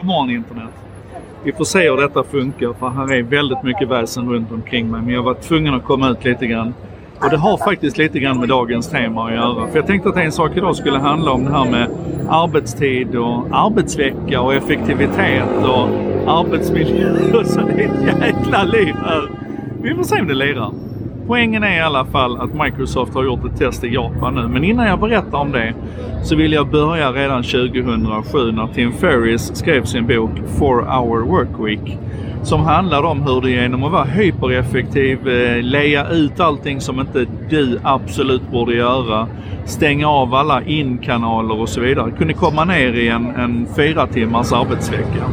God morgon internet. Vi får se hur detta funkar för här är väldigt mycket väsen runt omkring mig. Men jag var tvungen att komma ut lite grann. Och det har faktiskt lite grann med dagens tema att göra. För jag tänkte att en sak idag skulle handla om det här med arbetstid och arbetsvecka och effektivitet och arbetsmiljö. Så det är ett jäkla liv här. Vi får se om det lirar. Poängen är i alla fall att Microsoft har gjort ett test i Japan nu. Men innan jag berättar om det så vill jag börja redan 2007 när Tim Ferriss skrev sin bok 4 Hour Work Week. Som handlar om hur du genom att vara hypereffektiv, eh, leja ut allting som inte du absolut borde göra, stänga av alla in-kanaler och så vidare, kunde komma ner i en, en fyra timmars arbetsvecka.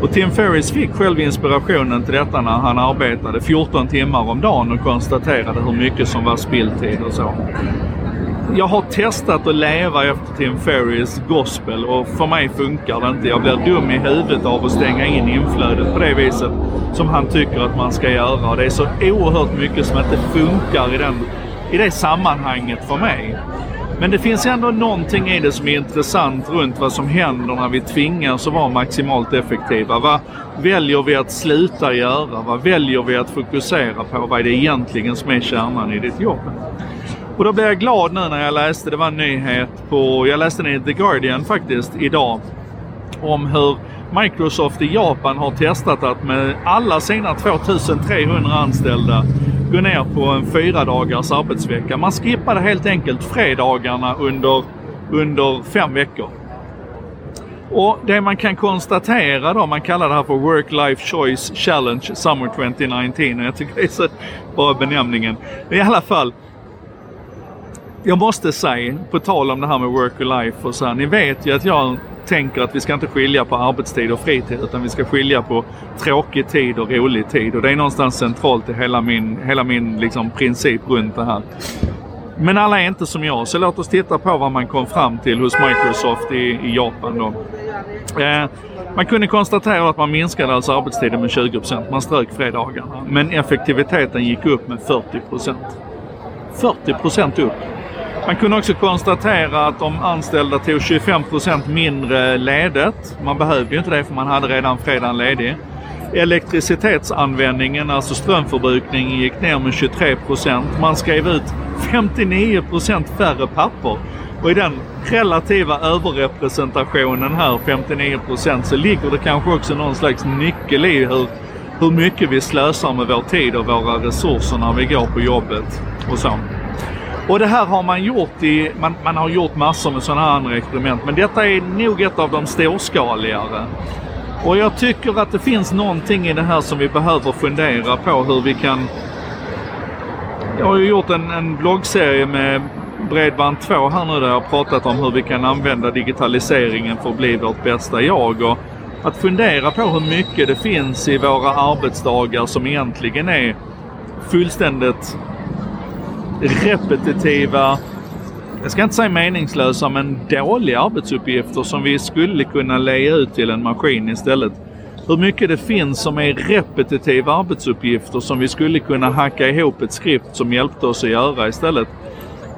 Och Tim Ferris fick själv inspirationen till detta när han arbetade 14 timmar om dagen och konstaterade hur mycket som var spilltid och så. Jag har testat att leva efter Tim Ferris gospel och för mig funkar det inte. Jag blir dum i huvudet av att stänga in inflödet på det viset som han tycker att man ska göra. Och det är så oerhört mycket som inte funkar i, den, i det sammanhanget för mig. Men det finns ändå någonting i det som är intressant runt vad som händer när vi tvingas att vara maximalt effektiva. Vad väljer vi att sluta göra? Vad väljer vi att fokusera på? Vad är det egentligen som är kärnan i ditt jobb? Och då blev jag glad nu när jag läste, det var en nyhet på, jag läste den i The Guardian faktiskt idag, om hur Microsoft i Japan har testat att med alla sina 2300 anställda gå ner på en fyra dagars arbetsvecka. Man skippade helt enkelt fredagarna under, under fem veckor. Och det man kan konstatera då, man kallar det här för Work Life Choice Challenge Summer 2019 och jag tycker det är så bra benämningen. Men i alla fall, jag måste säga, på tal om det här med work och life och så här, ni vet ju att jag tänker att vi ska inte skilja på arbetstid och fritid utan vi ska skilja på tråkig tid och rolig tid. Och det är någonstans centralt i hela min, hela min liksom, princip runt det här. Men alla är inte som jag, så låt oss titta på vad man kom fram till hos Microsoft i, i Japan. Då. Eh, man kunde konstatera att man minskade alltså arbetstiden med 20% Man strök fredagarna. Men effektiviteten gick upp med 40% 40% upp. Man kunde också konstatera att de anställda tog 25% mindre ledigt. Man behövde ju inte det för man hade redan fredagen ledig. Elektricitetsanvändningen, alltså strömförbrukningen, gick ner med 23% Man skrev ut 59% färre papper. Och i den relativa överrepresentationen här, 59% så ligger det kanske också någon slags nyckel i hur, hur mycket vi slösar med vår tid och våra resurser när vi går på jobbet och så. Och det här har man gjort i, man, man har gjort massor med sådana här andra experiment, men detta är nog ett av de storskaligare. Och jag tycker att det finns någonting i det här som vi behöver fundera på hur vi kan... Jag har ju gjort en, en bloggserie med Bredband2 här nu där jag har pratat om hur vi kan använda digitaliseringen för att bli vårt bästa jag. Och att fundera på hur mycket det finns i våra arbetsdagar som egentligen är fullständigt repetitiva, jag ska inte säga meningslösa, men dåliga arbetsuppgifter som vi skulle kunna leja ut till en maskin istället. Hur mycket det finns som är repetitiva arbetsuppgifter som vi skulle kunna hacka ihop ett skript som hjälpte oss att göra istället.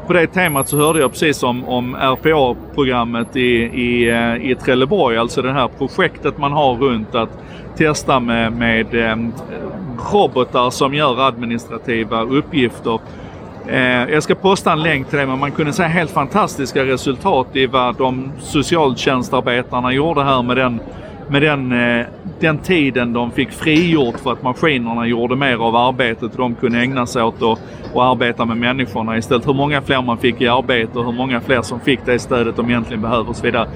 På det temat så hörde jag precis om, om RPA-programmet i, i, eh, i Trelleborg, alltså det här projektet man har runt att testa med, med eh, robotar som gör administrativa uppgifter Eh, jag ska posta en länk till det, men man kunde se helt fantastiska resultat i vad de socialtjänstarbetarna gjorde här med den, med den, eh, den tiden de fick frigjort för att maskinerna gjorde mer av arbetet och de kunde ägna sig åt att, och arbeta med människorna istället. Hur många fler man fick i arbete och hur många fler som fick det stödet de egentligen behöver och så vidare.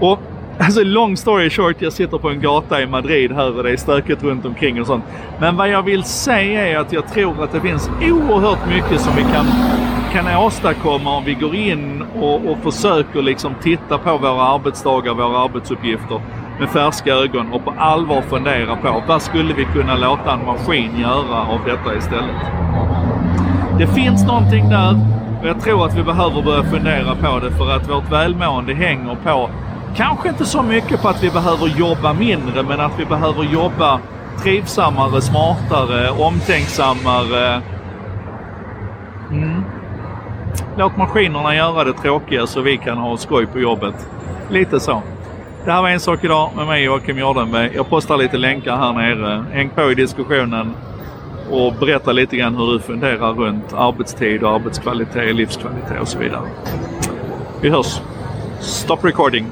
Och Alltså long story short, jag sitter på en gata i Madrid här och det är stökigt runt omkring och sånt. Men vad jag vill säga är att jag tror att det finns oerhört mycket som vi kan, kan åstadkomma om vi går in och, och försöker liksom titta på våra arbetsdagar, våra arbetsuppgifter med färska ögon och på allvar fundera på vad skulle vi kunna låta en maskin göra av detta istället. Det finns någonting där och jag tror att vi behöver börja fundera på det för att vårt välmående hänger på Kanske inte så mycket på att vi behöver jobba mindre, men att vi behöver jobba trivsammare, smartare, omtänksammare. Mm. Låt maskinerna göra det tråkiga så vi kan ha skoj på jobbet. Lite så. Det här var En sak idag med mig Joakim Jardenberg. Jag postar lite länkar här nere. Häng på i diskussionen och berätta lite grann hur du funderar runt arbetstid och arbetskvalitet, livskvalitet och så vidare. Vi hörs. Stop recording.